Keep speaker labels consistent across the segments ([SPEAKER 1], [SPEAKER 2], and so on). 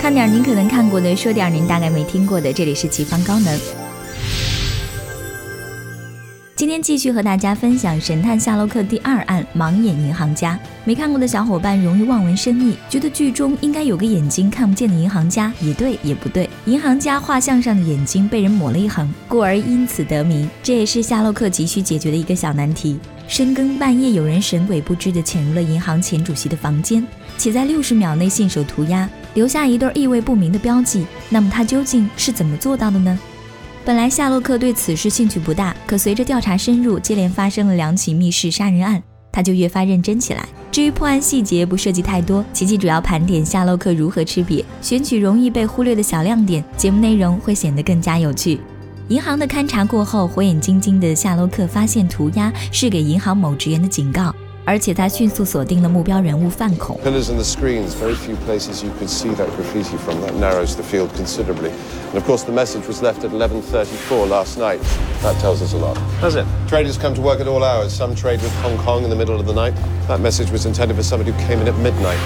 [SPEAKER 1] 看点您可能看过的，说点您大概没听过的。这里是奇方高能。今天继续和大家分享《神探夏洛克》第二案——盲眼银行家。没看过的小伙伴容易望文生义，觉得剧中应该有个眼睛看不见的银行家，也对也不对。银行家画像上的眼睛被人抹了一横，故而因此得名。这也是夏洛克急需解决的一个小难题。深更半夜，有人神鬼不知地潜入了银行前主席的房间，且在六十秒内信手涂鸦，留下一对意味不明的标记。那么他究竟是怎么做到的呢？本来夏洛克对此事兴趣不大，可随着调查深入，接连发生了两起密室杀人案，他就越发认真起来。至于破案细节，不涉及太多，琪琪主要盘点夏洛克如何吃瘪，选取容易被忽略的小亮点，节目内容会显得更加有趣。银行的勘查过后，火眼金睛的夏洛克发现涂鸦是给银行某职员的警告。而且他迅速锁定了目标人物范孔。
[SPEAKER 2] Pillars and the screens, very few places you could see that graffiti from. That narrows the field considerably. And of course, the message was left at 11:34 last night. That tells us a lot.
[SPEAKER 3] Does it?
[SPEAKER 2] Traders come to work at all hours. Some trade with Hong Kong in the middle of the night. That message was intended for somebody who came in at midnight.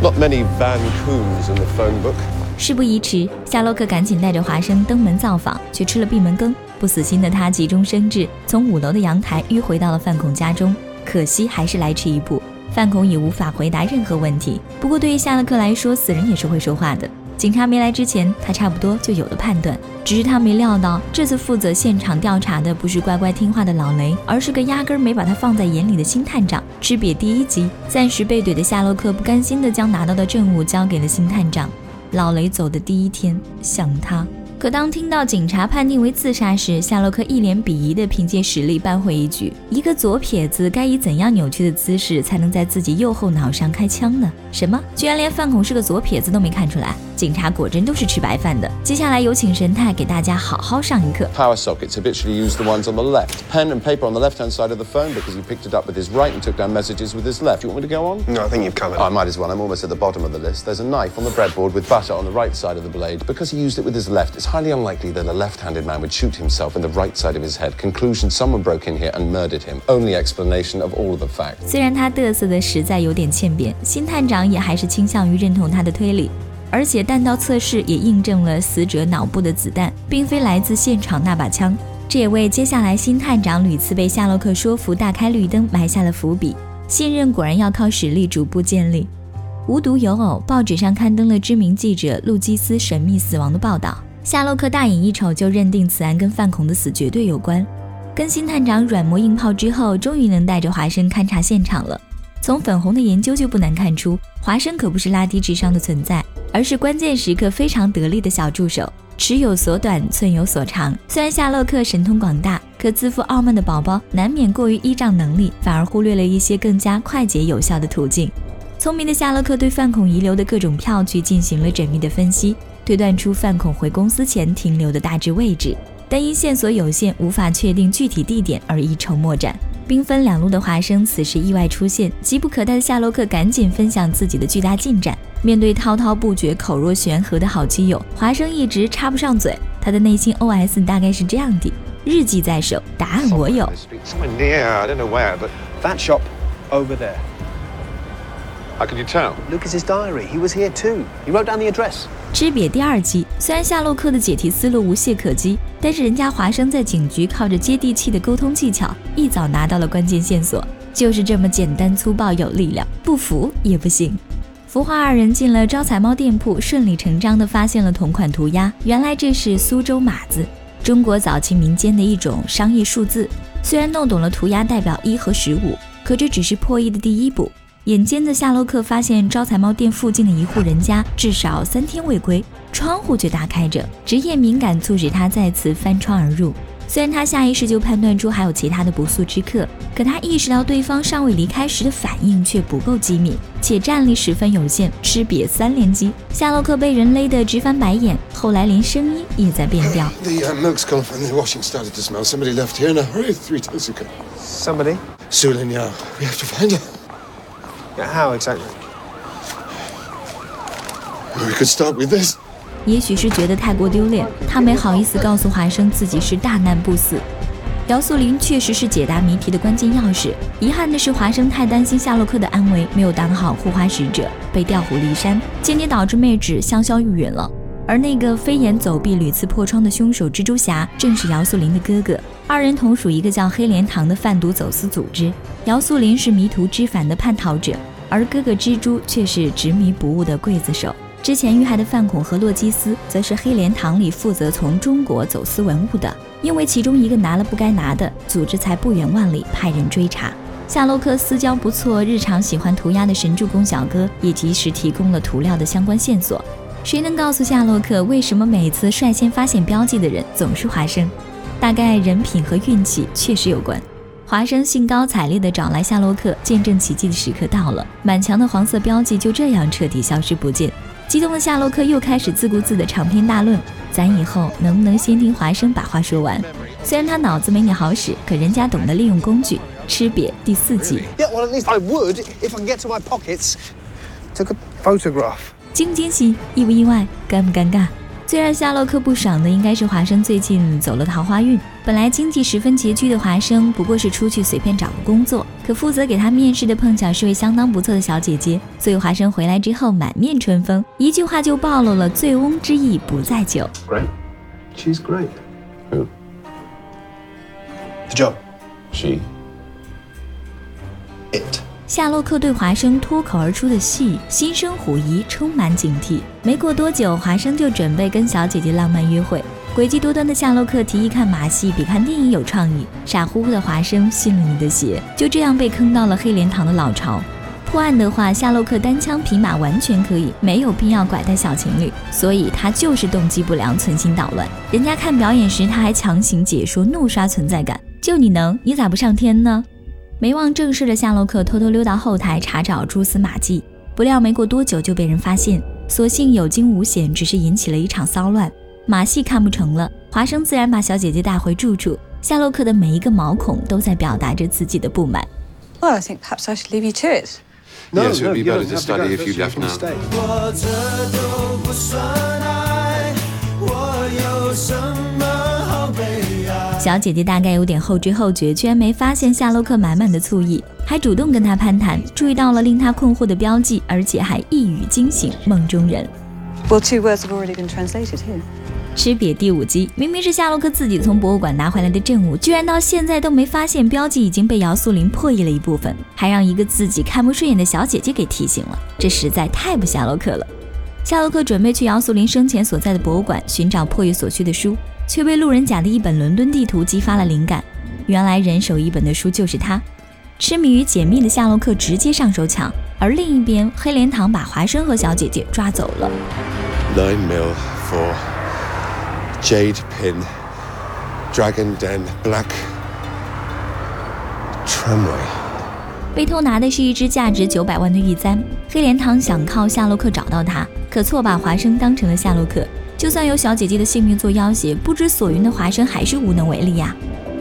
[SPEAKER 2] Not many Van Coons in the phone book.
[SPEAKER 1] 事不宜迟，夏洛克赶紧带着华生登门造访，却吃了闭门羹。不死心的他急中生智，从五楼的阳台迂回到了范孔家中。可惜还是来迟一步，范孔已无法回答任何问题。不过对于夏洛克来说，死人也是会说话的。警察没来之前，他差不多就有了判断。只是他没料到，这次负责现场调查的不是乖乖听话的老雷，而是个压根没把他放在眼里的新探长。吃瘪第一集，暂时被怼的夏洛克不甘心地将拿到的证物交给了新探长。老雷走的第一天，想他。可当听到警察判定为自杀时，夏洛克一脸鄙夷地凭借实力扳回一局。一个左撇子该以怎样扭曲的姿势才能在自己右后脑上开枪呢？什么？居然连范孔是个左撇子都没看出来？警察果真都是吃白饭的。接下来有请神探给大家好好上一课。
[SPEAKER 2] Power sockets habitually use the ones on the left. Pen and paper on the left-hand side of the phone because he picked it up with his right and took down messages with his left. You want me to go on?
[SPEAKER 3] No, I think you've covered.
[SPEAKER 2] I might as well. I'm almost at the bottom of the list. There's a knife on the breadboard with butter on the right side of the blade. Because he used it with his left, it's highly unlikely that a left-handed man would shoot himself in the right side of his head. Conclusion: someone broke in here and murdered him. Only explanation of all of the facts.
[SPEAKER 1] 虽然他嘚瑟的实在有点欠扁，新探长也还是倾向于认同他的推理。而且弹道测试也印证了死者脑部的子弹并非来自现场那把枪，这也为接下来新探长屡次被夏洛克说服大开绿灯埋下了伏笔。信任果然要靠实力逐步建立。无独有偶，报纸上刊登了知名记者路基斯神秘死亡的报道。夏洛克大眼一瞅就认定此案跟范孔的死绝对有关。跟新探长软磨硬泡之后，终于能带着华生勘察现场了。从粉红的研究就不难看出，华生可不是拉低智商的存在。而是关键时刻非常得力的小助手，尺有所短，寸有所长。虽然夏洛克神通广大，可自负傲慢的宝宝难免过于依仗能力，反而忽略了一些更加快捷有效的途径。聪明的夏洛克对范孔遗留的各种票据进行了缜密的分析，推断出范孔回公司前停留的大致位置，但因线索有限，无法确定具体地点而一筹莫展。兵分两路的华生此时意外出现，急不可待的夏洛克赶紧分享自己的巨大进展。面对滔滔不绝、口若悬河的好基友，华生一直插不上嘴。他的内心 OS 大概是这样的：日记在手，答案我有。
[SPEAKER 2] How can you tell?
[SPEAKER 3] Lucas's diary. He was here too. He wrote down the address.
[SPEAKER 1] 吃瘪第二季，虽然夏洛克的解题思路无懈可击，但是人家华生在警局靠着接地气的沟通技巧，一早拿到了关键线索，就是这么简单粗暴有力量，不服也不行。福华二人进了招财猫店铺，顺理成章地发现了同款涂鸦。原来这是苏州码字，中国早期民间的一种商业数字。虽然弄懂了涂鸦代表一和十五，可这只是破译的第一步。眼尖的夏洛克发现招财猫店附近的一户人家至少三天未归，窗户却大开着。职业敏感促使他再次翻窗而入。虽然他下意识就判断出还有其他的不速之客，可他意识到对方尚未离开时的反应却不够机敏，且战力十分有限。吃瘪三连击，夏洛克被人勒得直翻白眼，后来连声音也在变调。
[SPEAKER 2] The milk's gone and the washing started to smell. Somebody
[SPEAKER 3] Yeah, how exactly?
[SPEAKER 2] We could start with this.
[SPEAKER 1] 也许是觉得太过丢脸，他没好意思告诉华生自己是大难不死。姚素林确实是解答谜题的关键钥匙。遗憾的是，华生太担心夏洛克的安危，没有当好护花使者，被调虎离山，间接导致妹纸香消玉殒了。而那个飞檐走壁、屡次破窗的凶手蜘蛛侠，正是姚素林的哥哥。二人同属一个叫黑莲堂的贩毒走私组织。姚素林是迷途知返的叛逃者，而哥哥蜘蛛却是执迷不悟的刽子手。之前遇害的范孔和洛基斯，则是黑莲堂里负责从中国走私文物的。因为其中一个拿了不该拿的，组织才不远万里派人追查。夏洛克私交不错，日常喜欢涂鸦的神助攻小哥，也及时提供了涂料的相关线索。谁能告诉夏洛克，为什么每次率先发现标记的人总是华生？大概人品和运气确实有关。华生兴高采烈地找来夏洛克，见证奇迹的时刻到了，满墙的黄色标记就这样彻底消失不见。激动的夏洛克又开始自顾自的长篇大论。咱以后能不能先听华生把话说完？虽然他脑子没你好使，可人家懂得利用工具。吃瘪第四季。
[SPEAKER 3] Yeah, well, at least I would if I get to my pockets. Took a photograph.
[SPEAKER 1] 惊不惊喜？意不意外？尴不尴尬？最让夏洛克不爽的应该是华生最近走了桃花运。本来经济十分拮据的华生，不过是出去随便找个工作，可负责给他面试的碰巧是位相当不错的小姐姐，所以华生回来之后满面春风，一句话就暴露了醉翁之意不在酒。
[SPEAKER 2] Great. She's great. Who?
[SPEAKER 3] The job.
[SPEAKER 2] She?
[SPEAKER 3] It.
[SPEAKER 1] 夏洛克对华生脱口而出的戏心生狐疑，充满警惕。没过多久，华生就准备跟小姐姐浪漫约会。诡计多端的夏洛克提议看马戏比看电影有创意，傻乎乎的华生信了你的邪，就这样被坑到了黑莲堂的老巢。破案的话，夏洛克单枪匹马完全可以，没有必要拐带小情侣，所以他就是动机不良，存心捣乱。人家看表演时，他还强行解说，怒刷存在感。就你能，你咋不上天呢？没忘正事的夏洛克偷偷溜到后台查找蛛丝马迹。不料没过多久就被人发现所幸有惊无险只是引起了一场骚乱。马戏看不成了华生自然把小姐姐带回住处。夏洛克的每一个毛孔都在表达着自己的不满。
[SPEAKER 4] I think perhaps i should leave you to
[SPEAKER 2] this would be better to study if
[SPEAKER 3] you
[SPEAKER 2] left
[SPEAKER 5] 这都不算爱我有什么好悲
[SPEAKER 1] 小姐姐大概有点后知后觉，居然没发现夏洛克满满的醋意，还主动跟他攀谈，注意到了令他困惑的标记，而且还一语惊醒梦中人。
[SPEAKER 4] Well, two words have already been translated here.
[SPEAKER 1] 吃瘪第五集，明明是夏洛克自己从博物馆拿回来的证物，居然到现在都没发现标记已经被姚素林破译了一部分，还让一个自己看不顺眼的小姐姐给提醒了，这实在太不夏洛克了。夏洛克准备去姚素林生前所在的博物馆寻找破译所需的书，却被路人甲的一本伦敦地图激发了灵感。原来人手一本的书就是他。痴迷于解密的夏洛克直接上手抢，而另一边黑莲堂把华生和小姐姐抓走了。
[SPEAKER 2] Nine mil for jade pin, dragon den, black tramway.
[SPEAKER 1] 被偷拿的是一只价值九百万的玉簪。黑莲堂想靠夏洛克找到它，可错把华生当成了夏洛克。就算有小姐姐的性命做要挟，不知所云的华生还是无能为力呀。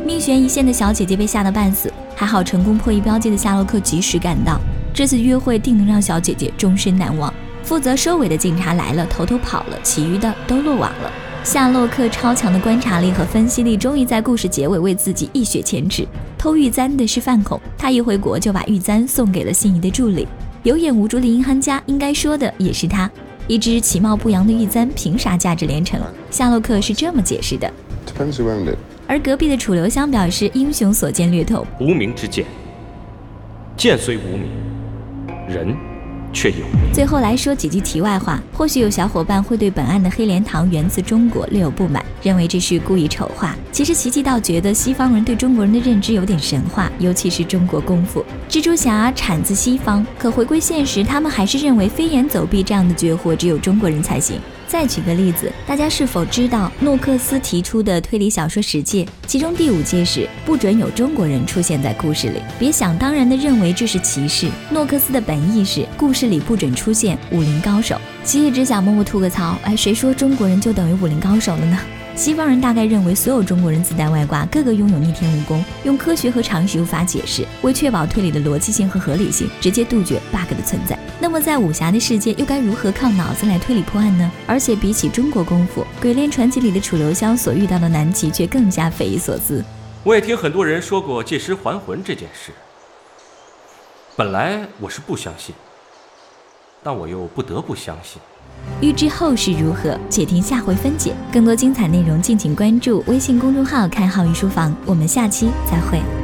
[SPEAKER 1] 命悬一线的小姐姐被吓得半死，还好成功破译标记的夏洛克及时赶到。这次约会定能让小姐姐终身难忘。负责收尾的警察来了，偷偷跑了，其余的都落网了。夏洛克超强的观察力和分析力，终于在故事结尾为自己一雪前耻。偷玉簪的是范孔，他一回国就把玉簪送给了心仪的助理。有眼无珠的银行家，应该说的也是他。一只其貌不扬的玉簪，凭啥价值连城？夏洛克是这么解释的。而隔壁的楚留香表示，英雄所见略同。
[SPEAKER 6] 无名之剑，剑虽无名，人却有。
[SPEAKER 1] 最后来说几句题外话，或许有小伙伴会对本案的黑莲堂源自中国略有不满，认为这是故意丑化。其实奇奇倒觉得西方人对中国人的认知有点神话，尤其是中国功夫。蜘蛛侠产自西方，可回归现实，他们还是认为飞檐走壁这样的绝活只有中国人才行。再举个例子，大家是否知道诺克斯提出的推理小说十诫，其中第五诫是不准有中国人出现在故事里。别想当然的认为这是歧视。诺克斯的本意是故事里不准出现武林高手。其实只想默默吐个槽，哎，谁说中国人就等于武林高手了呢？西方人大概认为所有中国人自带外挂，个个拥有逆天武功，用科学和常识无法解释。为确保推理的逻辑性和合理性，直接杜绝 bug 的存在。那么在武侠的世界，又该如何靠脑子来推理破案呢？而且比起中国功夫，《鬼恋传奇》里的楚留香所遇到的难题却更加匪夷所思。
[SPEAKER 6] 我也听很多人说过借尸还魂这件事。本来我是不相信，但我又不得不相信。
[SPEAKER 1] 欲知后事如何，且听下回分解。更多精彩内容，敬请关注微信公众号“开号御书房”。我们下期再会。